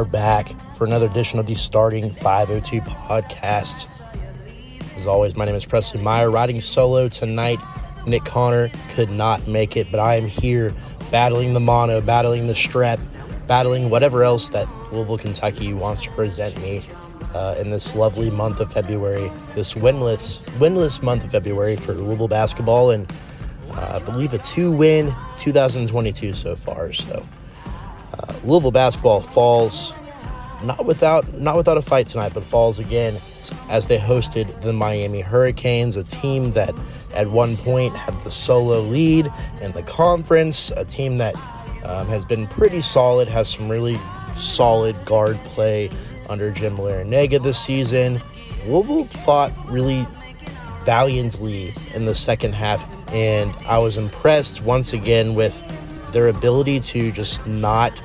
Are back for another edition of the Starting 502 podcast. As always, my name is Presley Meyer, riding solo tonight. Nick Connor could not make it, but I am here battling the mono, battling the strep, battling whatever else that Louisville, Kentucky wants to present me uh, in this lovely month of February, this winless, winless month of February for Louisville basketball, and uh, I believe a two-win 2022 so far. So Louisville basketball falls not without not without a fight tonight, but falls again as they hosted the Miami Hurricanes, a team that at one point had the solo lead in the conference, a team that um, has been pretty solid, has some really solid guard play under Jim Larrañaga this season. Louisville fought really valiantly in the second half, and I was impressed once again with their ability to just not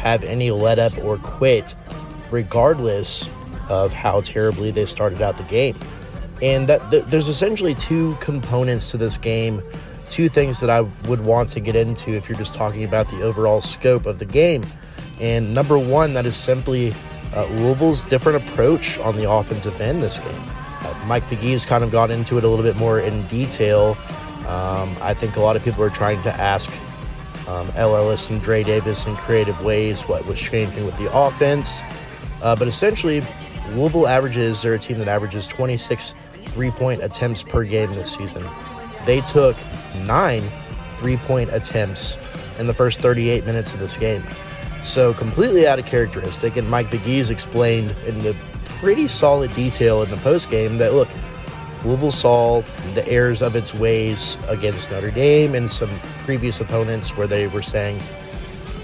have any let up or quit, regardless of how terribly they started out the game. And that th- there's essentially two components to this game, two things that I would want to get into if you're just talking about the overall scope of the game. And number one, that is simply uh, Louisville's different approach on the offensive end this game. Uh, Mike Pegues kind of gone into it a little bit more in detail. Um, I think a lot of people are trying to ask um, El Ellis and Dre Davis in creative ways what was changing with the offense. Uh, but essentially, Louisville averages, they're a team that averages 26 three point attempts per game this season. They took nine three point attempts in the first 38 minutes of this game. So completely out of characteristic. And Mike Pegues explained in the pretty solid detail in the post game that look, Louisville saw the errors of its ways against Notre Dame and some previous opponents where they were saying,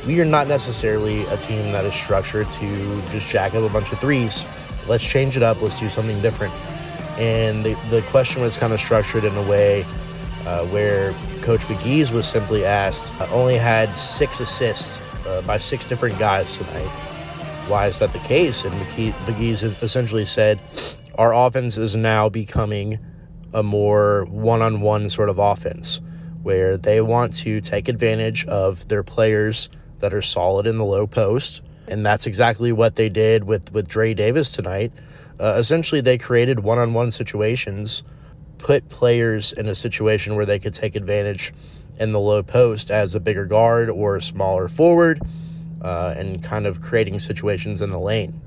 we are not necessarily a team that is structured to just jack up a bunch of threes. Let's change it up. Let's do something different. And the, the question was kind of structured in a way uh, where Coach Pegues was simply asked, uh, only had six assists uh, by six different guys tonight. Why is that the case? And Pegues, Pegues essentially said, our offense is now becoming a more one on one sort of offense where they want to take advantage of their players that are solid in the low post. And that's exactly what they did with, with Dre Davis tonight. Uh, essentially, they created one on one situations, put players in a situation where they could take advantage in the low post as a bigger guard or a smaller forward, uh, and kind of creating situations in the lane.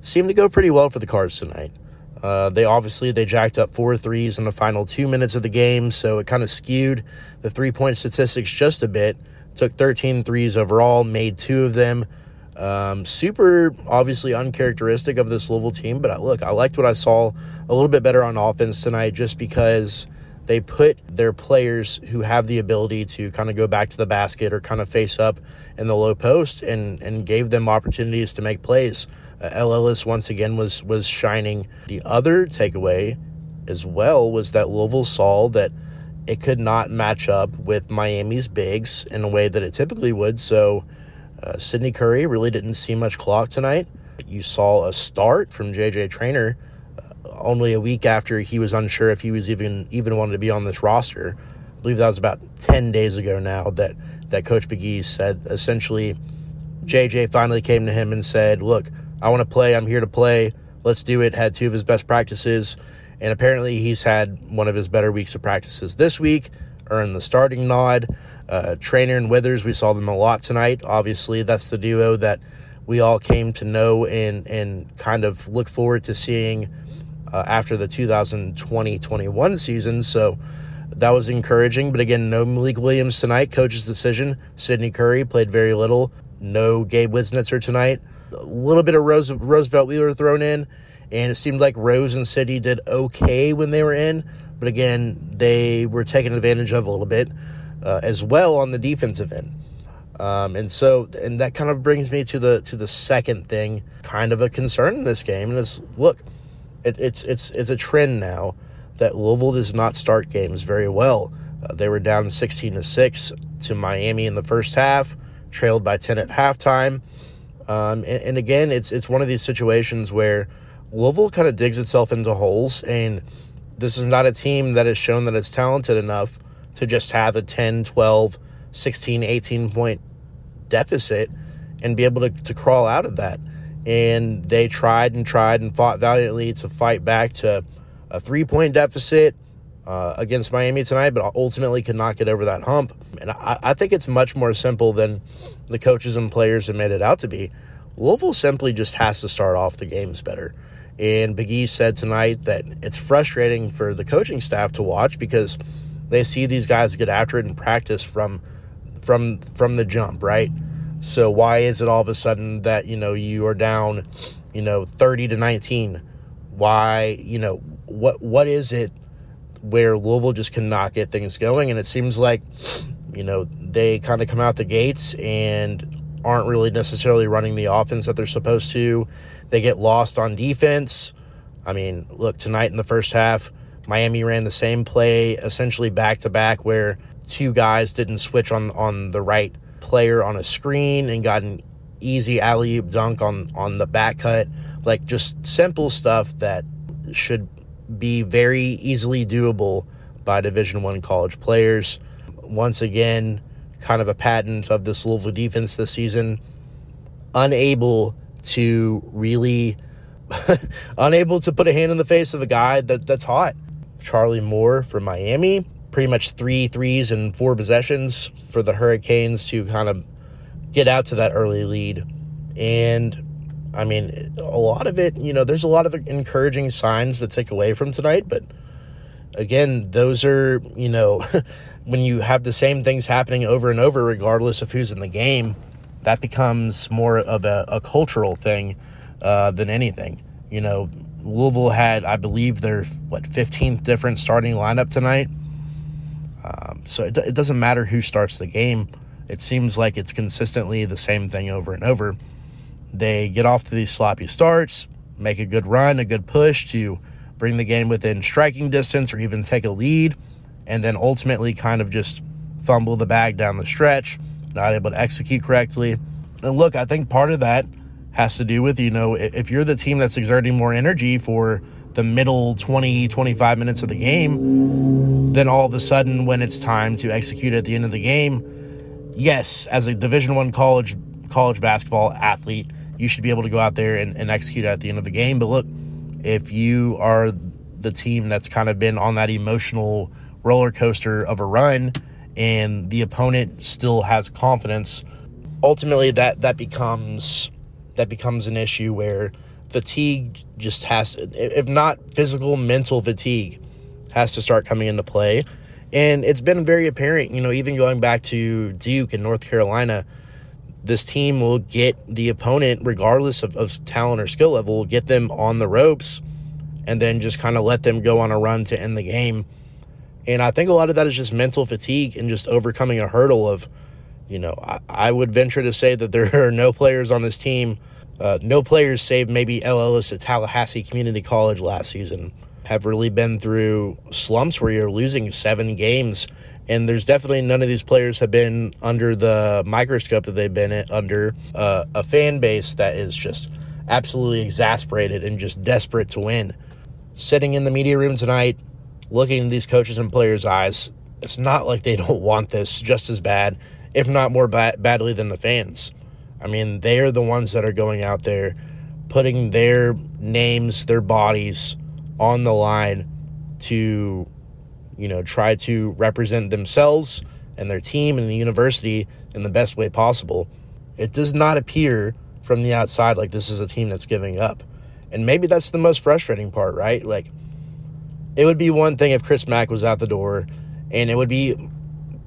Seemed to go pretty well for the Cards tonight. Uh, they obviously they jacked up four threes in the final two minutes of the game, so it kind of skewed the three point statistics just a bit. Took 13 threes overall, made two of them. Um, super obviously uncharacteristic of this Louisville team, but look, I liked what I saw a little bit better on offense tonight, just because they put their players who have the ability to kind of go back to the basket or kind of face up in the low post and and gave them opportunities to make plays. Uh, once again was was shining. The other takeaway as well was that Louisville saw that it could not match up with Miami's bigs in a way that it typically would. So uh, Sydney Curry really didn't see much clock tonight. You saw a start from JJ Traynor uh, only a week after he was unsure if he was even even wanted to be on this roster. I believe that was about 10 days ago now that, that Coach Pegues said essentially JJ finally came to him and said, Look, I want to play. I'm here to play. Let's do it. Had two of his best practices. And apparently, he's had one of his better weeks of practices this week, earned the starting nod. Uh, Traynor and Withers, we saw them a lot tonight. Obviously, that's the duo that we all came to know and, and kind of look forward to seeing uh, after the 2020 21 season. So that was encouraging. But again, no Malik Williams tonight. Coach's decision. Sydney Curry played very little. No Gabe Wiznitzer tonight. A little bit of Rose, Roosevelt Wheeler thrown in. And it seemed like Rose and City did okay when they were in. But again, they were taken advantage of a little bit uh, as well on the defensive end. Um, and so, and that kind of brings me to the to the second thing, kind of a concern in this game. And is look, it, it's it's it's a trend now that Louisville does not start games very well. Uh, they were down 16 to six to Miami in the first half, trailed by 10 at halftime. Um, and, and again, it's it's one of these situations where Louisville kind of digs itself into holes, and this is not a team that has shown that it's talented enough to just have a 10, 12, 16, 18 point deficit and be able to, to crawl out of that. And they tried and tried and fought valiantly to fight back to a three point deficit uh, against Miami tonight, but ultimately could not get over that hump. And I, I think it's much more simple than the coaches and players have made it out to be. Louisville simply just has to start off the games better. And Big said tonight that it's frustrating for the coaching staff to watch because they see these guys get after it in practice from from from the jump, right? So why is it all of a sudden that you know you are down, you know, thirty to nineteen? Why you know what what is it where Louisville just cannot get things going? And it seems like you know they kind of come out the gates and aren't really necessarily running the offense that they're supposed to. They get lost on defense. I mean, look tonight in the first half. Miami ran the same play essentially back to back where two guys didn't switch on on the right player on a screen and got an easy alley oop dunk on on the back cut. Like just simple stuff that should be very easily doable by Division One college players. Once again, kind of a patent of this Louisville defense this season, unable to really unable to put a hand in the face of a guy that, that's hot. Charlie Moore from Miami, pretty much three threes and four possessions for the Hurricanes to kind of get out to that early lead. And I mean, a lot of it, you know, there's a lot of encouraging signs to take away from tonight, but again, those are, you know, when you have the same things happening over and over, regardless of who's in the game, that becomes more of a, a cultural thing uh, than anything. You know, Louisville had, I believe, their what 15th different starting lineup tonight. Um, so it, it doesn't matter who starts the game. It seems like it's consistently the same thing over and over. They get off to these sloppy starts, make a good run, a good push to bring the game within striking distance or even take a lead, and then ultimately kind of just fumble the bag down the stretch, not able to execute correctly. And look, I think part of that has to do with, you know, if you're the team that's exerting more energy for the middle 20, 25 minutes of the game, then all of a sudden when it's time to execute at the end of the game, yes, as a division one college college basketball athlete, you should be able to go out there and, and execute at the end of the game. But look, if you are the team that's kind of been on that emotional roller coaster of a run and the opponent still has confidence, ultimately that that becomes that becomes an issue where fatigue just has, if not physical, mental fatigue has to start coming into play. And it's been very apparent, you know, even going back to Duke and North Carolina, this team will get the opponent, regardless of, of talent or skill level, will get them on the ropes and then just kind of let them go on a run to end the game. And I think a lot of that is just mental fatigue and just overcoming a hurdle of, you know, I, I would venture to say that there are no players on this team, uh, no players save maybe Ellis at Tallahassee Community College last season, have really been through slumps where you're losing seven games. And there's definitely none of these players have been under the microscope that they've been under uh, a fan base that is just absolutely exasperated and just desperate to win. Sitting in the media room tonight, looking in these coaches and players' eyes, It's not like they don't want this just as bad, if not more ba- badly than the fans. I mean, they are the ones that are going out there putting their names, their bodies on the line to, you know, try to represent themselves and their team and the university in the best way possible. It does not appear from the outside like this is a team that's giving up. And maybe that's the most frustrating part, right? Like, it would be one thing if Chris Mack was out the door, and it would be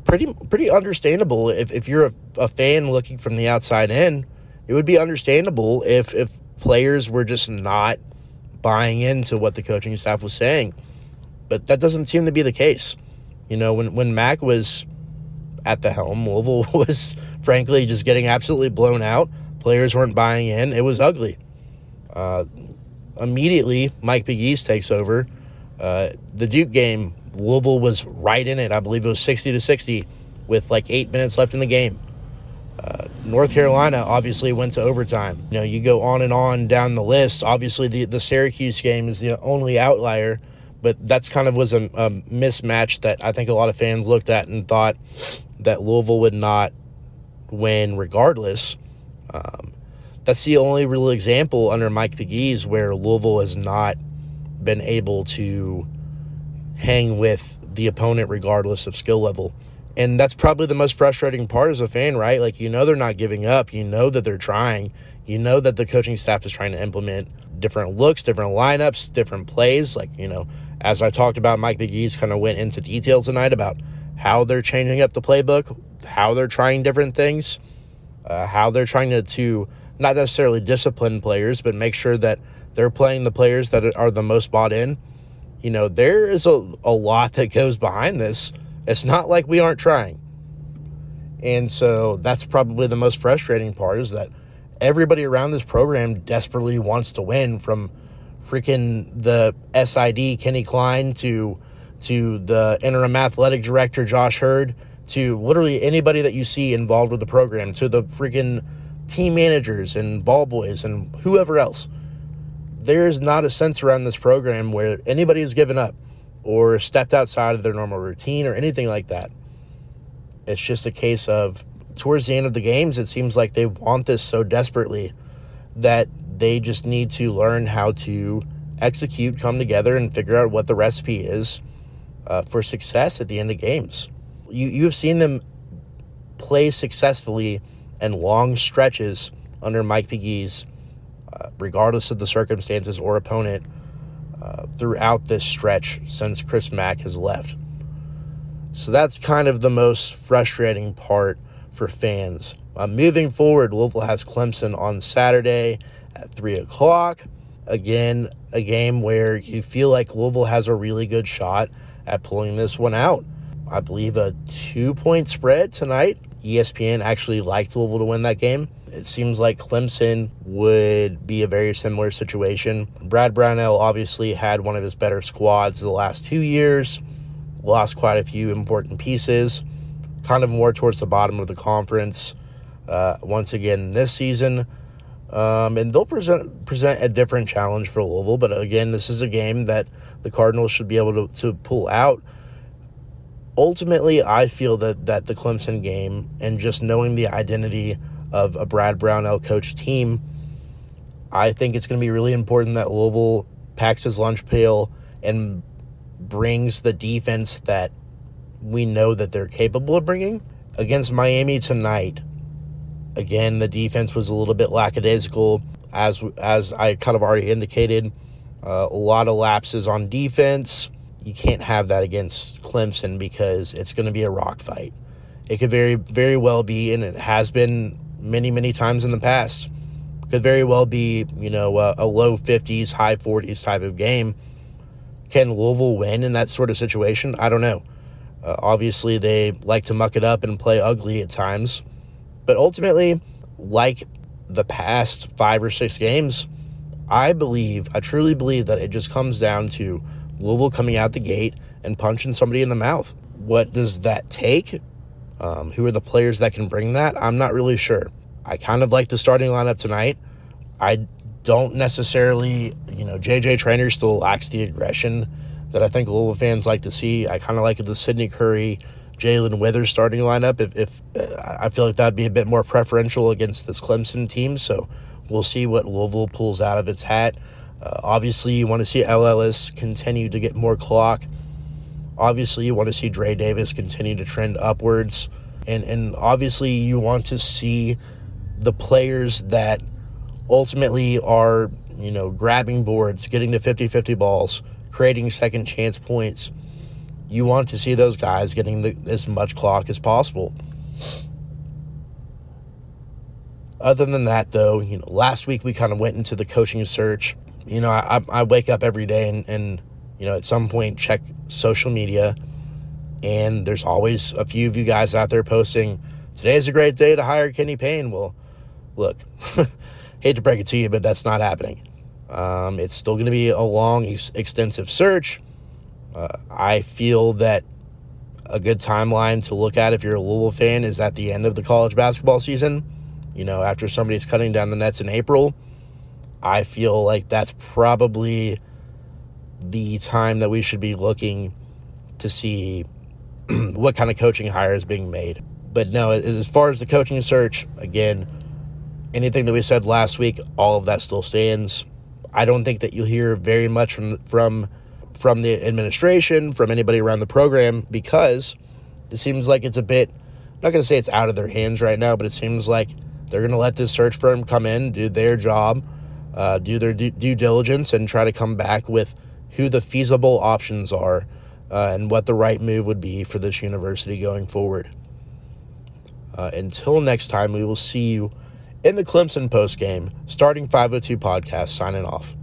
pretty pretty understandable if, if you're a, a fan looking from the outside in. It would be understandable if if players were just not buying into what the coaching staff was saying. But that doesn't seem to be the case. You know, when when Mack was at the helm, Louisville was frankly just getting absolutely blown out. Players weren't buying in. It was ugly. Uh, immediately, Mike Pegues takes over. Uh, the Duke game, Louisville was right in it. I believe it was 60 to 60 with like eight minutes left in the game. Uh, North Carolina obviously went to overtime. You know, you go on and on down the list. Obviously, the, the Syracuse game is the only outlier, but that's kind of was a, a mismatch that I think a lot of fans looked at and thought that Louisville would not win regardless. Um, that's the only real example under Mike Pegues where Louisville has not been able to hang with the opponent regardless of skill level. And that's probably the most frustrating part as a fan, right? Like, you know, they're not giving up. You know that they're trying. You know that the coaching staff is trying to implement different looks, different lineups, different plays. Like, you know, as I talked about, Mike Pegues kind of went into detail tonight about how they're changing up the playbook, how they're trying different things, uh, how they're trying to, to not necessarily discipline players, but make sure that they're playing the players that are the most bought in. You know, there is a, a lot that goes behind this. It's not like we aren't trying. And so that's probably the most frustrating part is that everybody around this program desperately wants to win from freaking the SID Kenny Klein to to the interim athletic director Josh Heird to literally anybody that you see involved with the program to the freaking team managers and ball boys and whoever else. There is not a sense around this program where anybody has given up or stepped outside of their normal routine or anything like that. It's just a case of towards the end of the games, it seems like they want this so desperately that they just need to learn how to execute, come together, and figure out what the recipe is uh, for success at the end of games. You you've seen them play successfully and long stretches under Mike Pegues, uh, regardless of the circumstances or opponent, uh, throughout this stretch since Chris Mack has left. So that's kind of the most frustrating part for fans. Uh, moving forward, Louisville has Clemson on Saturday at 3 o'clock. Again, a game where you feel like Louisville has a really good shot at pulling this one out. I believe a two point spread tonight. ESPN actually liked Louisville to win that game. It seems like Clemson would be a very similar situation. Brad Brownell obviously had one of his better squads the last two years, lost quite a few important pieces, kind of more towards the bottom of the conference uh, once again this season. Um, and they'll present present a different challenge for Louisville, but again, this is a game that the Cardinals should be able to, to pull out ultimately, I feel that that the Clemson game and just knowing the identity of a Brad Brownell coach team, I think it's going to be really important that Louisville packs his lunch pail and brings the defense that we know that they're capable of bringing against Miami tonight. Again, the defense was a little bit lackadaisical, as as I kind of already indicated. Uh, a lot of lapses on defense you can't have that against Clemson because it's going to be a rock fight. It could very, very well be, and it has been many, many times in the past. Could very well be, you know, a, a low 50s, high 40s type of game. Can Louisville win in that sort of situation? I don't know. Uh, obviously, they like to muck it up and play ugly at times. But ultimately, like the past five or six games, I believe, I truly believe that it just comes down to Louisville coming out the gate and punching somebody in the mouth. What does that take? Um, who are the players that can bring that? I'm not really sure. I kind of like the starting lineup tonight. I don't necessarily, you know, JJ Traynor still lacks the aggression that I think Louisville fans like to see. I kind of like the Sydney Curry, Jae'Lyn Withers starting lineup. If, if I feel like that'd be a bit more preferential against this Clemson team, so we'll see what Louisville pulls out of its hat. Uh, obviously, you want to see Ellis continue to get more clock. Obviously, you want to see Dre Davis continue to trend upwards. And, and obviously, you want to see the players that ultimately are, you know, grabbing boards, getting to 50 50 balls, creating second chance points. You want to see those guys getting the, as much clock as possible. Other than that, though, you know, last week we kind of went into the coaching search. You know, I, I wake up every day and, and, you know, at some point check social media, and there's always a few of you guys out there posting, today's a great day to hire Kenny Payne. Well, look, hate to break it to you, but that's not happening. Um, it's still going to be a long, ex- extensive search. Uh, I feel that a good timeline to look at if you're a Louisville fan is at the end of the college basketball season. You know, after somebody's cutting down the nets in April, I feel like that's probably the time that we should be looking to see what kind of coaching hire is being made. But no, as far as the coaching search, again, anything that we said last week, all of that still stands. I don't think that you'll hear very much from from from the administration, from anybody around the program, because it seems like it's a bit. I'm not going to say it's out of their hands right now, but it seems like they're going to let this search firm come in, do their job, uh, do their due, due, diligence, and try to come back with who the feasible options are uh, and what the right move would be for this university going forward. Uh, until next time, we will see you in the Clemson post game, starting 502 podcast, signing off.